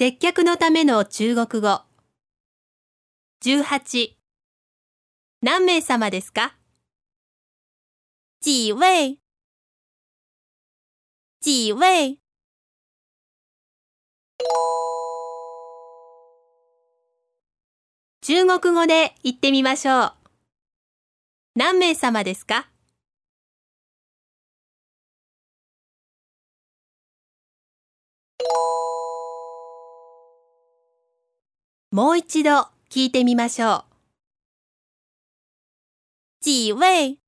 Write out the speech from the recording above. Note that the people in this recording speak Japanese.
接客のための中国語。18何名様ですか？几位？几位？中国語で言ってみましょう。何名様ですか？もう一度聞いてみましょう。几位？